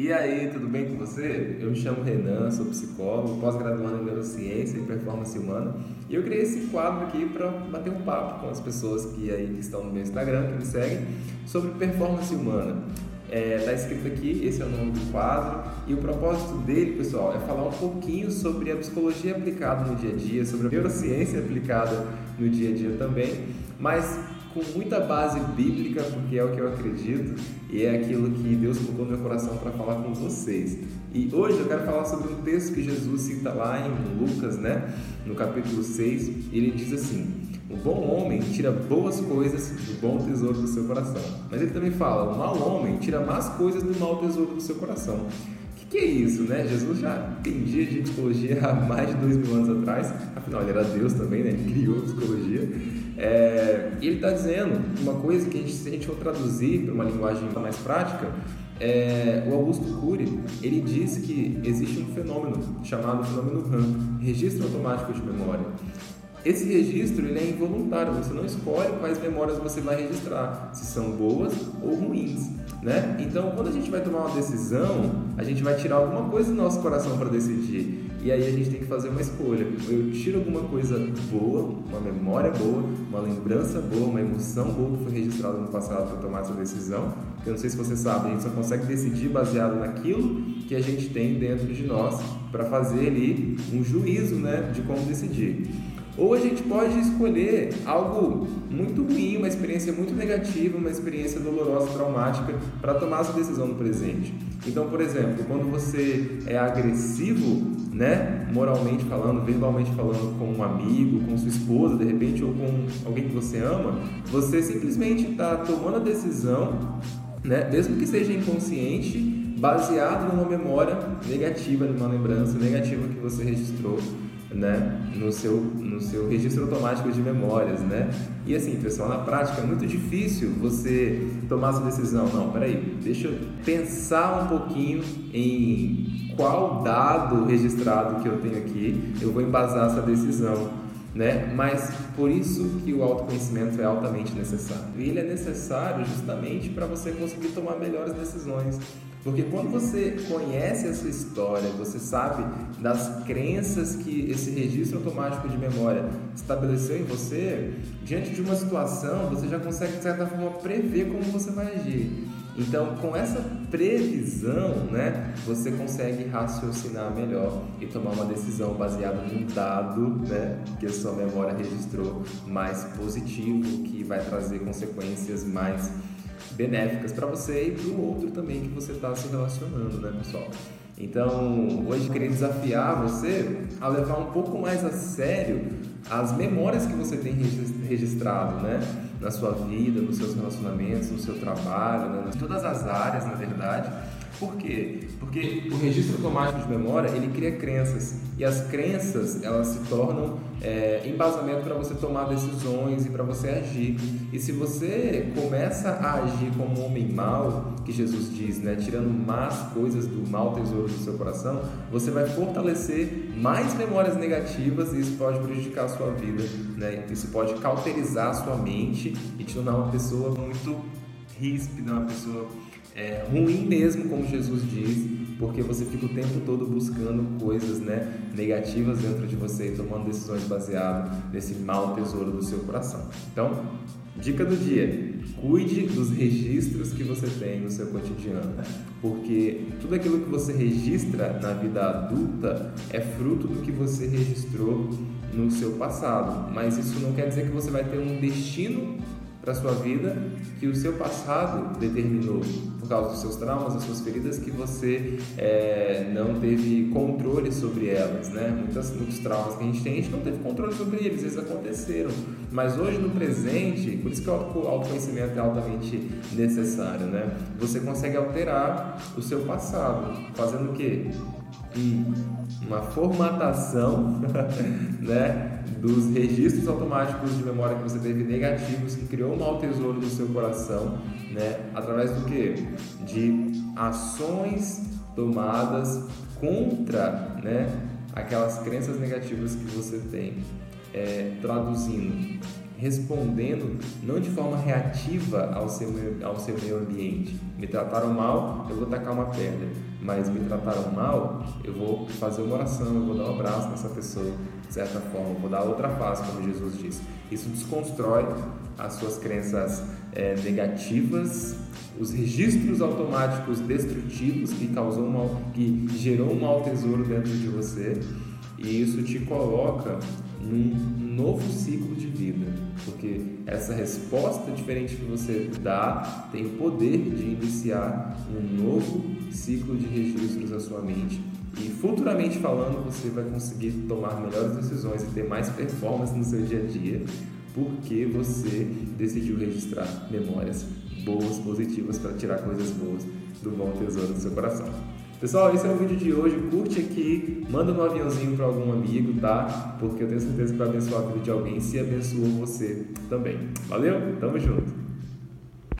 E aí, tudo bem com você? Eu me chamo Renan, sou psicólogo, pós-graduando em neurociência e performance humana. E eu criei esse quadro aqui para bater um papo com as pessoas que aí que estão no meu Instagram, que me seguem, sobre performance humana. É, tá escrito aqui, esse é o nome do quadro, e o propósito dele, pessoal, é falar um pouquinho sobre a psicologia aplicada no dia a dia, sobre a neurociência aplicada no dia a dia também, mas com muita base bíblica, porque é o que eu acredito e é aquilo que Deus colocou no meu coração para falar com vocês. E hoje eu quero falar sobre um texto que Jesus cita lá em Lucas, né, no capítulo 6. Ele diz assim: O bom homem tira boas coisas do bom tesouro do seu coração. Mas ele também fala: O mau homem tira más coisas do mau tesouro do seu coração que é isso, né? Jesus já entendia de psicologia há mais de dois mil anos atrás, afinal ele era Deus também, né? Ele criou psicologia. É, e ele está dizendo uma coisa que a gente, se a gente for traduzir para uma linguagem mais prática, é, o Augusto Cury ele disse que existe um fenômeno chamado fenômeno RAM, registro automático de memória. Esse registro ele é involuntário, você não escolhe quais memórias você vai registrar, se são boas ou ruins. Né? Então, quando a gente vai tomar uma decisão, a gente vai tirar alguma coisa do nosso coração para decidir. E aí a gente tem que fazer uma escolha. Eu tiro alguma coisa boa, uma memória boa, uma lembrança boa, uma emoção boa que foi registrada no passado para tomar essa decisão. Eu não sei se você sabe, a gente só consegue decidir baseado naquilo que a gente tem dentro de nós para fazer ali um juízo né, de como decidir. Ou a gente pode escolher algo muito ruim, uma experiência muito negativa, uma experiência dolorosa, traumática, para tomar essa decisão no presente. Então, por exemplo, quando você é agressivo, né, moralmente falando, verbalmente falando com um amigo, com sua esposa, de repente, ou com alguém que você ama, você simplesmente está tomando a decisão, né, mesmo que seja inconsciente, baseado numa memória negativa, numa lembrança negativa que você registrou né, no seu, no seu registro automático de memórias, né? E assim, pessoal, na prática é muito difícil você tomar essa decisão. Não, peraí, deixa eu pensar um pouquinho em qual dado registrado que eu tenho aqui, eu vou embasar essa decisão, né? Mas por isso que o autoconhecimento é altamente necessário. E ele é necessário justamente para você conseguir tomar melhores decisões porque quando você conhece a sua história, você sabe das crenças que esse registro automático de memória estabeleceu em você, diante de uma situação, você já consegue, de certa forma, prever como você vai agir. Então, com essa previsão, né, você consegue raciocinar melhor e tomar uma decisão baseada num dado, né, que a sua memória registrou mais positivo, que vai trazer consequências mais benéficas para você e para o outro também que você está se relacionando, né, pessoal? Então, hoje queria desafiar você a levar um pouco mais a sério as memórias que você tem registrado, né? Na sua vida, nos seus relacionamentos, no seu trabalho, né? em todas as áreas, na verdade por quê? Porque o registro automático de memória ele cria crenças e as crenças elas se tornam é, embasamento para você tomar decisões e para você agir. E se você começa a agir como um homem mau, que Jesus diz, né, tirando más coisas do mau tesouro do seu coração, você vai fortalecer mais memórias negativas e isso pode prejudicar a sua vida, né? Isso pode cauterizar a sua mente e te tornar uma pessoa muito ríspida, uma pessoa é, ruim mesmo, como Jesus diz, porque você fica o tempo todo buscando coisas né, negativas dentro de você tomando decisões baseadas nesse mau tesouro do seu coração. Então, dica do dia: cuide dos registros que você tem no seu cotidiano, porque tudo aquilo que você registra na vida adulta é fruto do que você registrou no seu passado, mas isso não quer dizer que você vai ter um destino para sua vida que o seu passado determinou por causa dos seus traumas, das suas feridas, que você é, não teve controle sobre elas, né? Muitas, muitos traumas que a gente tem, a gente não teve controle sobre eles, eles aconteceram. Mas hoje no presente, por isso que o autoconhecimento é altamente necessário, né? Você consegue alterar o seu passado, fazendo o quê? Uma formatação, né? dos registros automáticos de memória que você teve negativos, que criou um mau tesouro no seu coração, né? Através do que? De ações tomadas contra, né? Aquelas crenças negativas que você tem. É, traduzindo, respondendo não de forma reativa ao seu, ao seu meio ambiente. Me trataram mal, eu vou tacar uma pedra. Mas me trataram mal, eu vou fazer uma oração, eu vou dar um abraço nessa pessoa, de certa forma, eu vou dar outra face, como Jesus disse. Isso desconstrói as suas crenças é, negativas, os registros automáticos destrutivos que causou mal, que gerou um mau tesouro dentro de você, e isso te coloca num novo ciclo de vida, porque essa resposta diferente que você dá tem o poder de iniciar um novo ciclo de registros na sua mente. E futuramente falando, você vai conseguir tomar melhores decisões e ter mais performance no seu dia a dia, porque você decidiu registrar memórias boas, positivas, para tirar coisas boas do bom tesouro do seu coração. Pessoal, esse é o vídeo de hoje. Curte aqui, manda um aviãozinho para algum amigo, tá? Porque eu tenho certeza que vai abençoar a vida de alguém se abençoou você também. Valeu? Tamo junto!